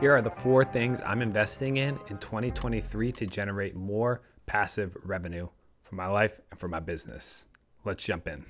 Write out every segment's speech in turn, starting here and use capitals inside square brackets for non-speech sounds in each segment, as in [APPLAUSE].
Here are the four things I'm investing in in 2023 to generate more passive revenue for my life and for my business. Let's jump in.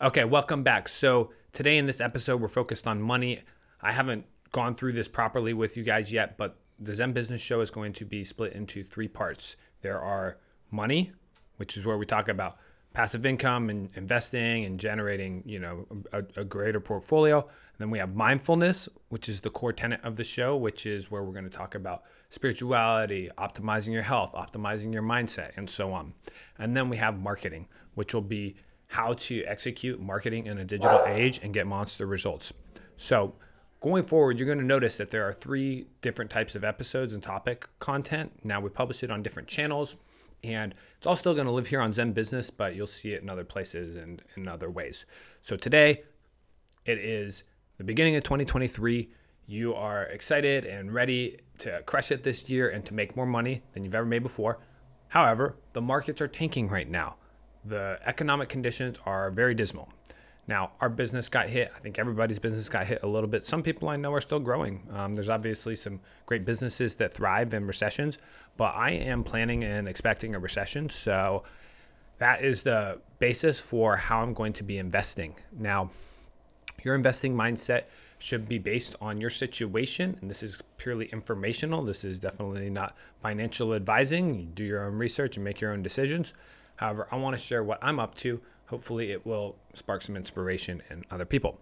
Okay, welcome back. So, today in this episode, we're focused on money. I haven't gone through this properly with you guys yet, but the Zen Business Show is going to be split into three parts. There are money, which is where we talk about passive income and investing and generating, you know, a, a, greater portfolio. And then we have mindfulness, which is the core tenet of the show, which is where we're going to talk about spirituality, optimizing your health, optimizing your mindset, and so on. And then we have marketing, which will be how to execute marketing in a digital age and get monster results. So, going forward, you're going to notice that there are three different types of episodes and topic content. Now, we publish it on different channels and it's all still going to live here on Zen Business, but you'll see it in other places and in other ways. So today, it is the beginning of 2023. You are excited and ready to crush it this year and to make more money than you've ever made before. However, the markets are tanking right now. The economic conditions are very dismal. Now, our business got hit. I think everybody's business got hit a little bit. Some people I know are still growing. Um, there's obviously some great businesses that thrive in recessions, but I am planning and expecting a recession. So that is the basis for how I'm going to be investing. Now, your investing mindset should be based on your situation. And this is purely informational. This is definitely not financial advising. You do your own research and make your own decisions. However, I want to share what I'm up to hopefully it will spark some inspiration in other people.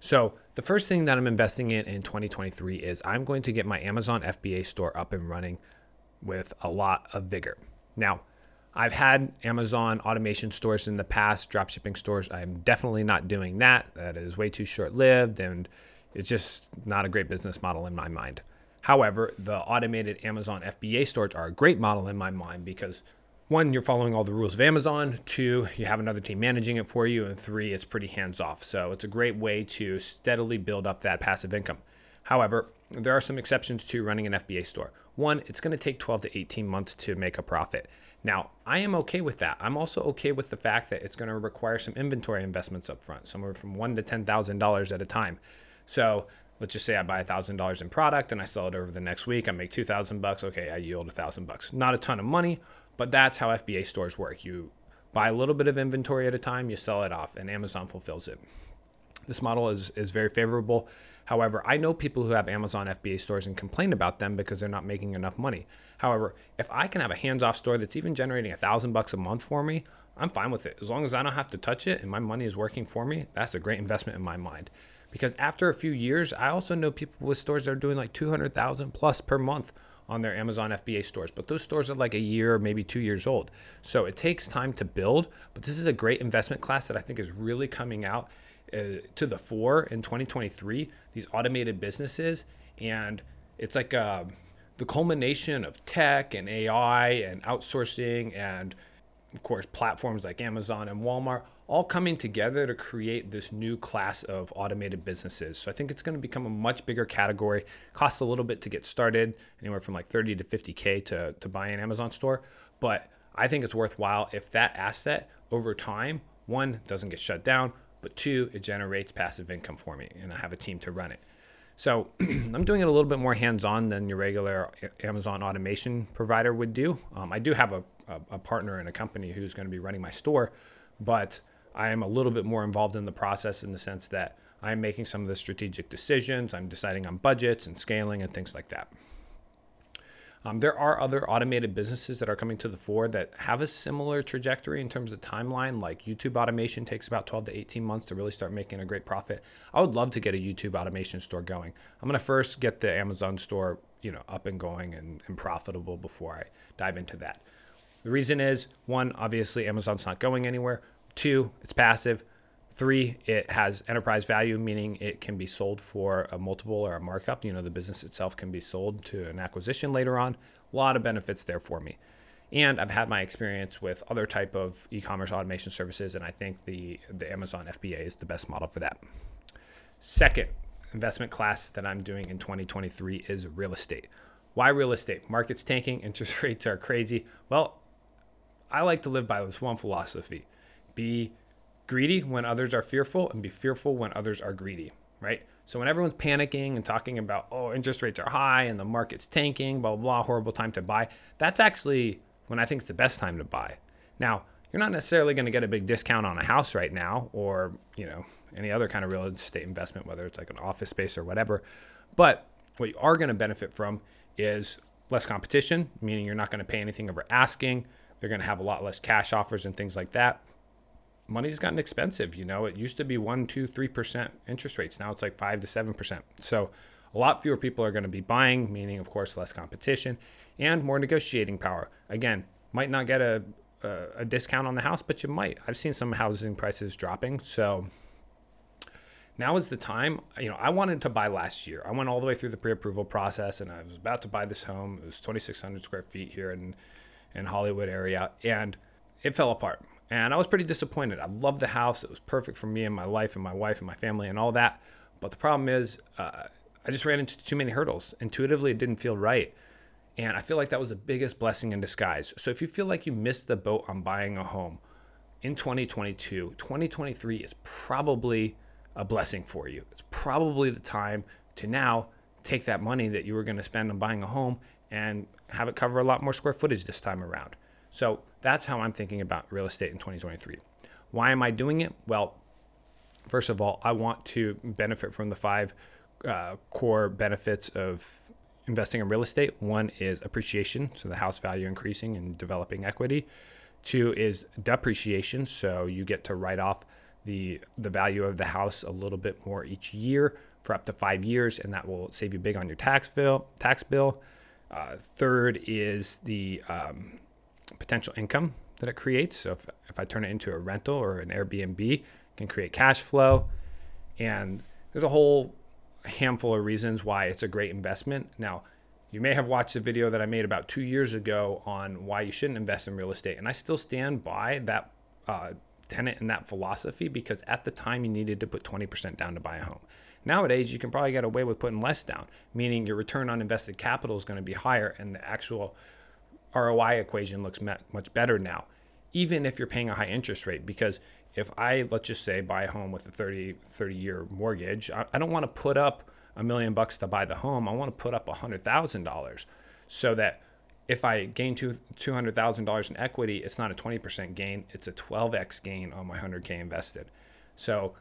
So, the first thing that I'm investing in in 2023 is I'm going to get my Amazon FBA store up and running with a lot of vigor. Now, I've had Amazon automation stores in the past, dropshipping stores. I'm definitely not doing that. That is way too short lived and it's just not a great business model in my mind. However, the automated Amazon FBA stores are a great model in my mind because one, you're following all the rules of Amazon. Two, you have another team managing it for you. And three, it's pretty hands off. So it's a great way to steadily build up that passive income. However, there are some exceptions to running an FBA store. One, it's going to take 12 to 18 months to make a profit. Now, I am okay with that. I'm also okay with the fact that it's going to require some inventory investments up front, somewhere from one to ten thousand dollars at a time. So let's just say I buy thousand dollars in product and I sell it over the next week. I make two thousand bucks. Okay, I yield a thousand bucks. Not a ton of money, but that's how FBA stores work. You buy a little bit of inventory at a time, you sell it off, and Amazon fulfills it. This model is, is very favorable. However, I know people who have Amazon FBA stores and complain about them because they're not making enough money. However, if I can have a hands-off store that's even generating a thousand bucks a month for me, I'm fine with it. As long as I don't have to touch it and my money is working for me, that's a great investment in my mind. Because after a few years, I also know people with stores that are doing like 200,000 plus per month on their Amazon FBA stores, but those stores are like a year, maybe two years old. So it takes time to build, but this is a great investment class that I think is really coming out uh, to the fore in 2023. These automated businesses, and it's like uh, the culmination of tech and AI and outsourcing, and of course, platforms like Amazon and Walmart all coming together to create this new class of automated businesses. So I think it's going to become a much bigger category. Costs a little bit to get started, anywhere from like 30 to 50k to to buy an Amazon store, but I think it's worthwhile if that asset over time one doesn't get shut down, but two it generates passive income for me and I have a team to run it. So [CLEARS THROAT] I'm doing it a little bit more hands-on than your regular Amazon automation provider would do. Um, I do have a, a, a partner in a company who's going to be running my store, but I am a little bit more involved in the process in the sense that I'm making some of the strategic decisions. I'm deciding on budgets and scaling and things like that. Um, there are other automated businesses that are coming to the fore that have a similar trajectory in terms of timeline. Like YouTube automation takes about 12 to 18 months to really start making a great profit. I would love to get a YouTube automation store going. I'm going to first get the Amazon store, you know, up and going and, and profitable before I dive into that. The reason is one, obviously Amazon's not going anywhere. Two, it's passive. Three, it has enterprise value, meaning it can be sold for a multiple or a markup. You know, the business itself can be sold to an acquisition later on. a lot of benefits there for me. And I've had my experience with other type of e-commerce automation services, and I think the the Amazon FBA is the best model for that. Second investment class that I'm doing in 2023 is real estate. Why real estate? Market's tanking, [LAUGHS] interest rates are crazy. Well, I like to live by this one philosophy be greedy when others are fearful, and be fearful when others are greedy, right? So when everyone's panicking and talking about, oh, interest rates are high and the market's tanking, blah, blah, blah, horrible time to buy, that's actually when I think it's the best time to buy. Now, you're not necessarily going to get a big discount on a house right now or, you know, any other kind of real estate investment, whether it's like an office space or whatever. But what you are going to benefit from is less competition, meaning you're not going to pay anything over asking. They're going to have a lot less cash offers and things like that. Money's gotten expensive. You know, it used to be one, two, three percent interest rates. Now it's like five to seven percent. So a lot fewer people are going to be buying, meaning, of course, less competition and more negotiating power. Again, might not get a, a, a discount on the house, but you might. I've seen some housing prices dropping. So now is the time. You know, I wanted to buy last year. I went all the way through the pre-approval process, and I was about to buy this home. It was 2,600 square feet here in in Hollywood area, and it fell apart. And I was pretty disappointed. I loved the house. It was perfect for me and my life and my wife and my family and all that. But the problem is, uh, I just ran into too many hurdles. Intuitively, it didn't feel right. And I feel like that was the biggest blessing in disguise. So if you feel like you missed the boat on buying a home in 2022, 2023 is probably a blessing for you. It's probably the time to now take that money that you were going to spend on buying a home and have it cover a lot more square footage this time around. So that's how I'm thinking about real estate in 2023. Why am I doing it? Well, first of all, I want to benefit from the five uh, core benefits of investing in real estate. One is appreciation, so the house value increasing and developing equity. Two is depreciation, so you get to write off the the value of the house a little bit more each year for up to five years, and that will save you big on your tax bill. Tax bill. Uh, third is the um, potential income that it creates. So if, if I turn it into a rental or an Airbnb, can create cash flow. And there's a whole handful of reasons why it's a great investment. Now, you may have watched a video that I made about two years ago on why you shouldn't invest in real estate. And I still stand by that uh, tenet and that philosophy because at the time you needed to put 20% down to buy a home. Nowadays, you can probably get away with putting less down, meaning your return on invested capital is going to be higher and the actual ROI equation looks much better now, even if you're paying a high interest rate. Because if I, let's just say, buy a home with a 30, 30 year mortgage, I, don't want to put up a million bucks to buy the home. I want to put up a $100,000 so that if I gain two, $200,000 in equity, it's not a 20% gain, it's a 12x gain on my 100K invested. So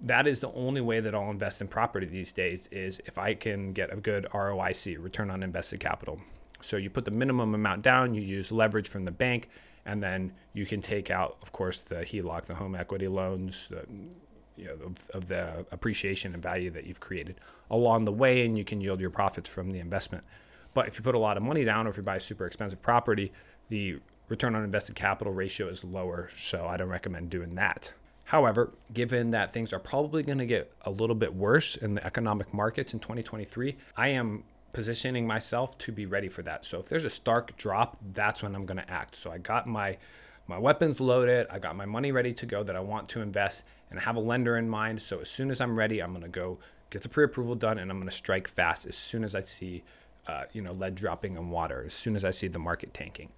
that is the only way that I'll invest in property these days is if I can get a good ROIC, return on invested capital. So you put the minimum amount down, you use leverage from the bank, and then you can take out, of course, the HELOC, the home equity loans, the, you know, of, of the appreciation and value that you've created along the way, and you can yield your profits from the investment. But if you put a lot of money down, or if you buy a super expensive property, the return on invested capital ratio is lower. So I don't recommend doing that. However, given that things are probably going to get a little bit worse in the economic markets in 2023, I am positioning myself to be ready for that. So if there's a stark drop, that's when I'm going to act. So I got my my weapons loaded, I got my money ready to go that I want to invest and I have a lender in mind. So as soon as I'm ready, I'm going to go get the pre-approval done and I'm going to strike fast as soon as I see uh, you know lead dropping in water, as soon as I see the market tanking.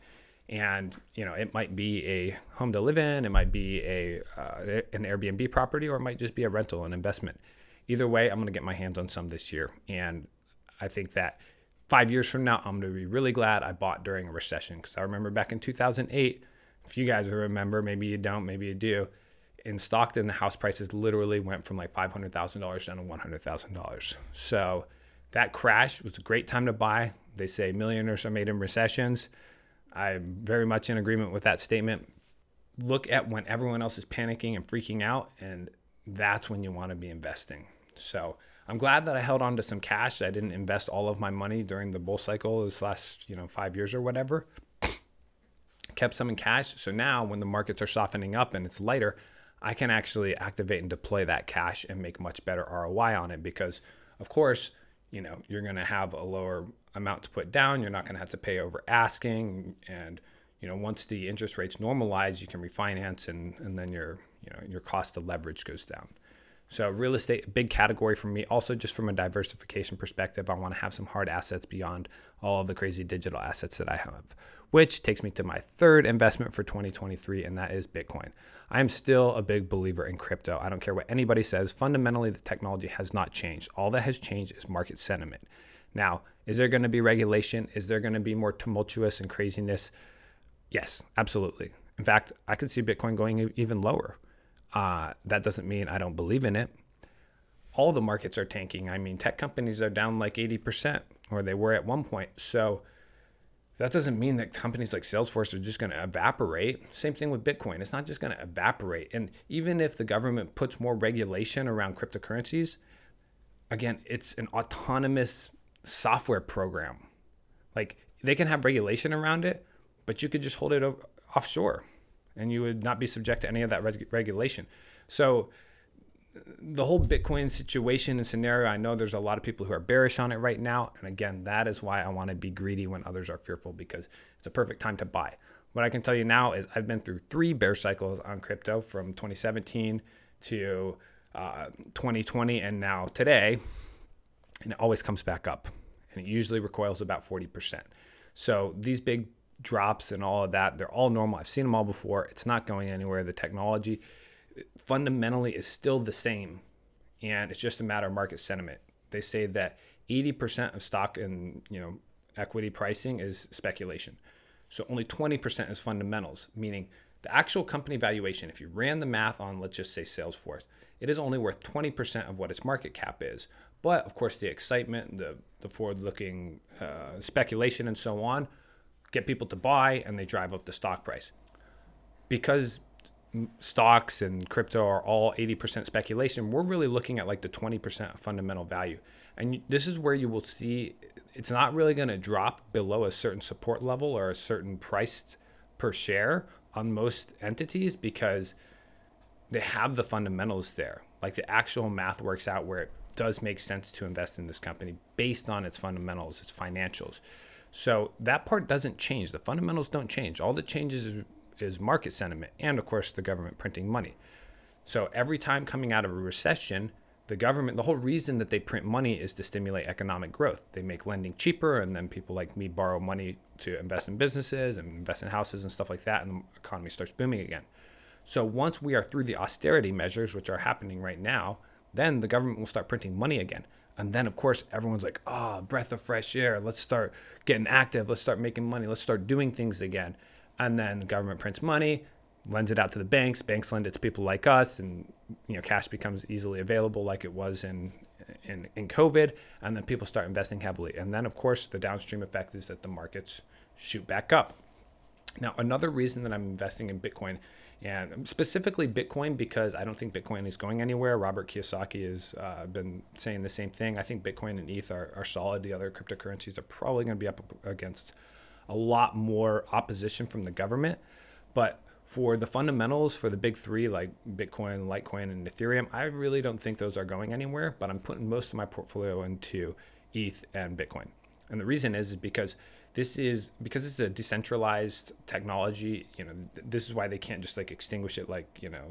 And you know, it might be a home to live in, it might be a uh, an Airbnb property, or it might just be a rental, an investment. Either way, I'm going to get my hands on some this year, and I think that five years from now, I'm going to be really glad I bought during a recession because I remember back in 2008, if you guys remember, maybe you don't, maybe you do. In Stockton, the house prices literally went from like $500,000 down to $100,000. So that crash was a great time to buy. They say millionaires are made in recessions. I'm very much in agreement with that statement. Look at when everyone else is panicking and freaking out, and that's when you want to be investing. So, I'm glad that I held on to some cash. I didn't invest all of my money during the bull cycle this last, you know, five years or whatever. [COUGHS] Kept some in cash. So now when the markets are softening up and it's lighter, I can actually activate and deploy that cash and make much better ROI on it because, of course, you know, you're going to have a lower amount to put down. You're not going to have to pay over asking. And, you know, once the interest rates normalize, you can refinance and, and then your, you know, your cost of leverage goes down. So real estate, big category for me. Also, just from a diversification perspective, I want to have some hard assets beyond all of the crazy digital assets that I have. Which takes me to my third investment for 2023, and that is Bitcoin. I am still a big believer in crypto. I don't care what anybody says. Fundamentally, the technology has not changed. All that has changed is market sentiment. Now, is there going to be regulation? Is there going to be more tumultuous and craziness? Yes, absolutely. In fact, I could see Bitcoin going even lower. Uh, that doesn't mean I don't believe in it. All the markets are tanking. I mean, tech companies are down like 80%, or they were at one point. So that doesn't mean that companies like Salesforce are just going to evaporate. Same thing with Bitcoin. It's not just going to evaporate. And even if the government puts more regulation around cryptocurrencies, again, it's an autonomous software program. Like they can have regulation around it, but you could just hold it offshore and you would not be subject to any of that reg- regulation. So the whole Bitcoin situation and scenario, I know there's a lot of people who are bearish on it right now. And again, that is why I want to be greedy when others are fearful because it's a perfect time to buy. What I can tell you now is I've been through three bear cycles on crypto from 2017 to uh, 2020 and now today. And it always comes back up. And it usually recoils about 40%. So these big drops and all of that, they're all normal. I've seen them all before. It's not going anywhere. The technology fundamentally is still the same, and it's just a matter of market sentiment. They say that 80% of stock and you know equity pricing is speculation. So only 20% is fundamentals, meaning the actual company valuation, if you ran the math on, let's just say Salesforce, it is only worth 20% of what its market cap is. But of course, the excitement, the, the forward looking uh, speculation, and so on get people to buy and they drive up the stock price. Because stocks and crypto are all 80% speculation, we're really looking at like the 20% fundamental value. And this is where you will see it's not really going to drop below a certain support level or a certain price per share on most entities because they have the fundamentals there. Like the actual math works out where it does make sense to invest in this company based on its fundamentals, its financials. So that part doesn't change. The fundamentals don't change. All that changes is, is market sentiment and, of course, the government printing money. So every time coming out of a recession, the government, the whole reason that they print money is to stimulate economic growth. They make lending cheaper, and then people like me borrow money to invest in businesses and invest in houses and stuff like that, and the economy starts booming again. So once we are through the austerity measures, which are happening right now, then the government will start printing money again. And then, of course, everyone's like, oh, breath of fresh air. Let's start getting active. Let's start making money. Let's start doing things again. And then the government prints money, lends it out to the banks. Banks lend it to people like us, and you know, cash becomes easily available, like it was in in in COVID. And then people start investing heavily. And then, of course, the downstream effect is that the markets shoot back up. Now, another reason that I'm investing in Bitcoin and specifically Bitcoin because I don't think Bitcoin is going anywhere. Robert Kiyosaki has uh, been saying the same thing. I think Bitcoin and ETH are, are solid. The other cryptocurrencies are probably going to be up against a lot more opposition from the government. But for the fundamentals for the big three like Bitcoin, Litecoin, and Ethereum, I really don't think those are going anywhere. But I'm putting most of my portfolio into ETH and Bitcoin. And the reason is, is because this is because it's a decentralized technology you know th- this is why they can't just like extinguish it like you know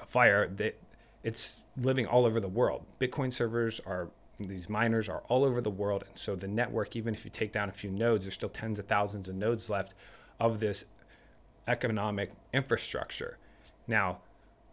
a fire. That it's living all over the world. Bitcoin servers are these miners are all over the world and so the network even if you take down a few nodes there's still tens of thousands of nodes left of this economic infrastructure. Now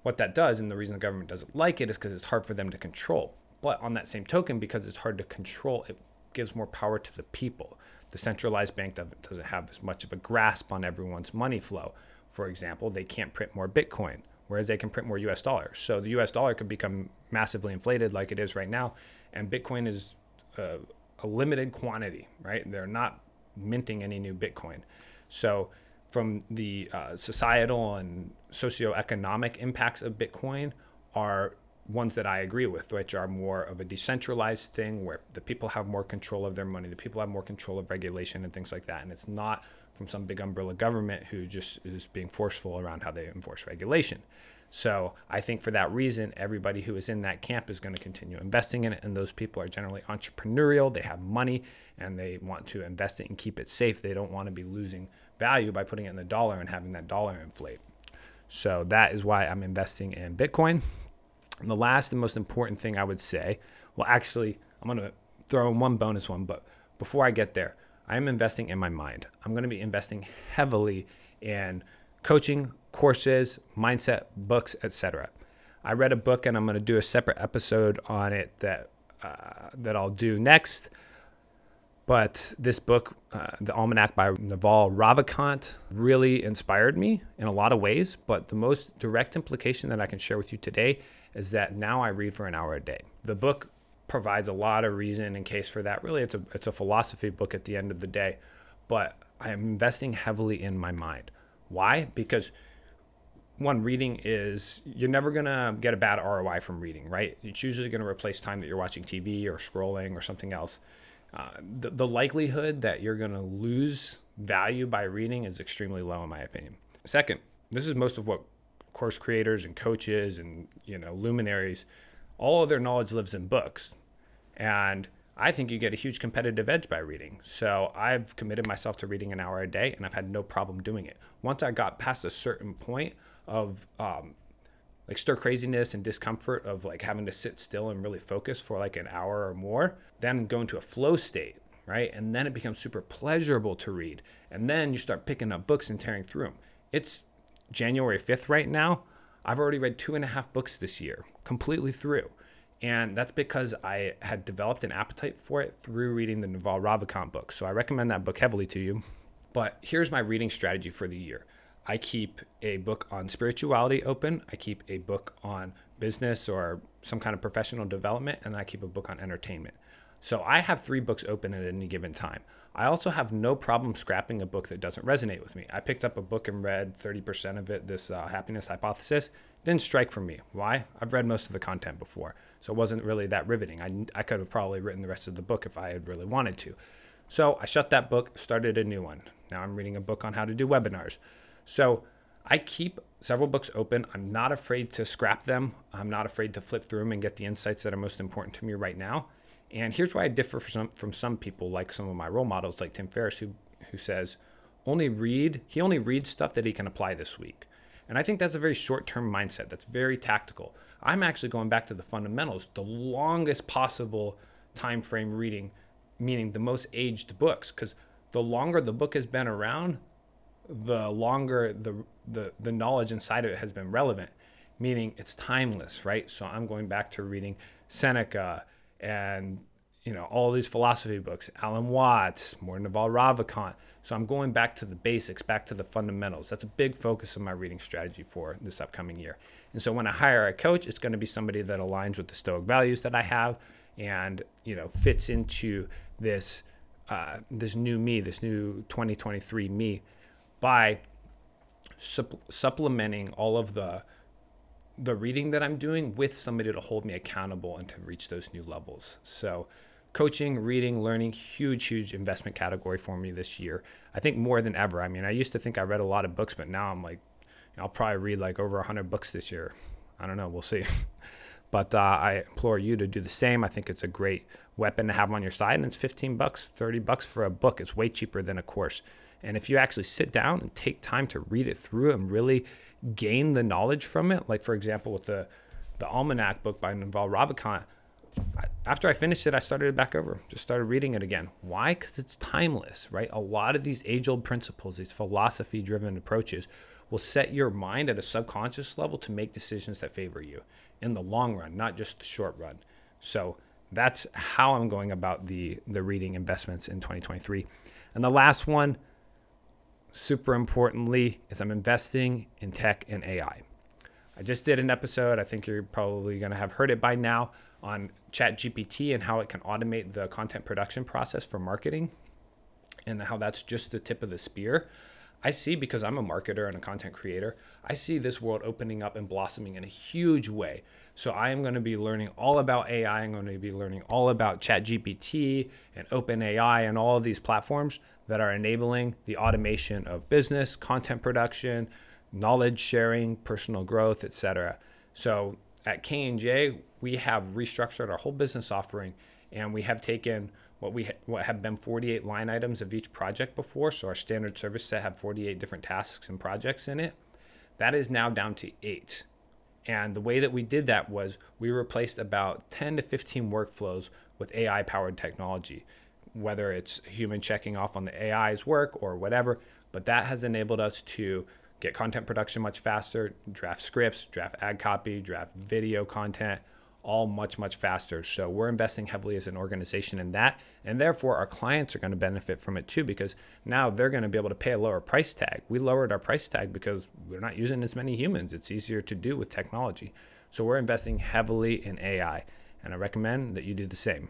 what that does and the reason the government doesn't like it is because it's hard for them to control. But on that same token because it's hard to control it gives more power to the people the centralized bank doesn't have as much of a grasp on everyone's money flow. For example, they can't print more Bitcoin, whereas they can print more US dollars. So the US dollar could become massively inflated like it is right now, and Bitcoin is a, a limited quantity, right? They're not minting any new Bitcoin. So from the uh, societal and socioeconomic impacts of Bitcoin are ones that I agree with, which are more of a decentralized thing where the people have more control of their money, the people have more control of regulation and things like that. And it's not from some big umbrella government who just is being forceful around how they enforce regulation. So I think for that reason, everybody who is in that camp is going to continue investing in it. And those people are generally entrepreneurial. They have money and they want to invest it and keep it safe. They don't want to be losing value by putting it in the dollar and having that dollar inflate. So that is why I'm investing in Bitcoin. And the last and most important thing I would say, well, actually, I'm going to throw in one bonus one, but before I get there, I am investing in my mind. I'm going to be investing heavily in coaching, courses, mindset, books, etc. I read a book and I'm going to do a separate episode on it that uh, that I'll do next. But this book, uh, The Almanac by Naval Ravikant, really inspired me in a lot of ways. But the most direct implication that I can share with you today is that now I read for an hour a day. The book provides a lot of reason and case for that. Really, it's a it's a philosophy book at the end of the day, but I am investing heavily in my mind. Why? Because one reading is you're never gonna get a bad ROI from reading, right? It's usually gonna replace time that you're watching TV or scrolling or something else. Uh, the, the likelihood that you're gonna lose value by reading is extremely low, in my opinion. Second, this is most of what course creators and coaches and you know luminaries all of their knowledge lives in books. And I think you get a huge competitive edge by reading. So I've committed myself to reading an hour a day and I've had no problem doing it. Once I got past a certain point of um, like stir craziness and discomfort of like having to sit still and really focus for like an hour or more, then go into a flow state, right? And then it becomes super pleasurable to read. And then you start picking up books and tearing through them. It's January 5th right now. I've already read two and a half books this year, completely through. And that's because I had developed an appetite for it through reading the Naval Ravikant book. So I recommend that book heavily to you. But here's my reading strategy for the year I keep a book on spirituality open, I keep a book on business or some kind of professional development, and I keep a book on entertainment. So I have three books open at any given time. I also have no problem scrapping a book that doesn't resonate with me. I picked up a book and read 30% of it, this uh, happiness hypothesis, didn't strike for me. Why? I've read most of the content before, so it wasn't really that riveting. I, I could have probably written the rest of the book if I had really wanted to. So I shut that book, started a new one. Now I'm reading a book on how to do webinars. So I keep several books open. I'm not afraid to scrap them. I'm not afraid to flip through them and get the insights that are most important to me right now. And here's why I differ from some, from some people, like some of my role models, like Tim Ferriss, who, who says, only read, he only reads stuff that he can apply this week. And I think that's a very short term mindset. That's very tactical. I'm actually going back to the fundamentals, the longest possible time frame reading, meaning the most aged books. Because the longer the book has been around, the longer the, the, the knowledge inside of it has been relevant, meaning it's timeless, right? So I'm going back to reading Seneca, and you know all these philosophy books alan watts more naval ravikant. So i'm going back to the basics back to the fundamentals. That's a big focus of my reading strategy for this upcoming year. And so when i hire a coach it's going to be somebody that aligns with the stoic values that i have and you know fits into this uh, this new me this new 2023 me by supp- supplementing all of the the reading that I'm doing with somebody to hold me accountable and to reach those new levels. So, coaching, reading, learning, huge, huge investment category for me this year. I think more than ever. I mean, I used to think I read a lot of books, but now I'm like, I'll probably read like over 100 books this year. I don't know. We'll see. [LAUGHS] but uh, I implore you to do the same. I think it's a great weapon to have on your side, and it's 15 bucks, 30 bucks for a book. It's way cheaper than a course. And if you actually sit down and take time to read it through and really gain the knowledge from it, like for example with the the Almanac book by Naval Ravikant, after I finished it, I started it back over, just started reading it again. Why? Because it's timeless, right? A lot of these age old principles, these philosophy driven approaches, will set your mind at a subconscious level to make decisions that favor you in the long run, not just the short run. So that's how I'm going about the, the reading investments in 2023. And the last one, super importantly, is I'm investing in tech and AI. I just did an episode, I think you're probably going to have heard it by now, on ChatGPT and how it can automate the content production process for marketing and how that's just the tip of the spear. I see because I'm a marketer and a content creator, I see this world opening up and blossoming in a huge way. So I am going to be learning all about AI. I'm going to be learning all about ChatGPT and OpenAI and all of these platforms that are enabling the automation of business, content production, knowledge sharing, personal growth, etc. So at K&J, we have restructured our whole business offering and we have taken what we ha- what have been 48 line items of each project before. So our standard service set had 48 different tasks and projects in it. That is now down to eight. And the way that we did that was we replaced about 10 to 15 workflows with AI powered technology, whether it's human checking off on the AI's work or whatever. But that has enabled us to get content production much faster, draft scripts, draft ad copy, draft video content, all much, much faster. So we're investing heavily as an organization in that. And therefore, our clients are going to benefit from it too, because now they're going to be able to pay a lower price tag. We lowered our price tag because we're not using as many humans. It's easier to do with technology. So we're investing heavily in AI. And I recommend that you do the same.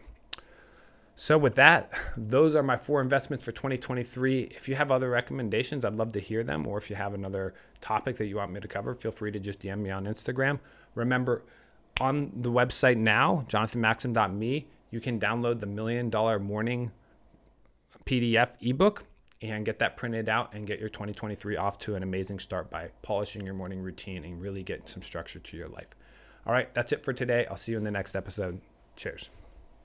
So, with that, those are my four investments for 2023. If you have other recommendations, I'd love to hear them. Or if you have another topic that you want me to cover, feel free to just DM me on Instagram. Remember, on the website now, jonathanmaxim.me, you can download the Million Dollar Morning PDF ebook and get that printed out and get your 2023 off to an amazing start by polishing your morning routine and really getting some structure to your life. All right, that's it for today. I'll see you in the next episode. Cheers.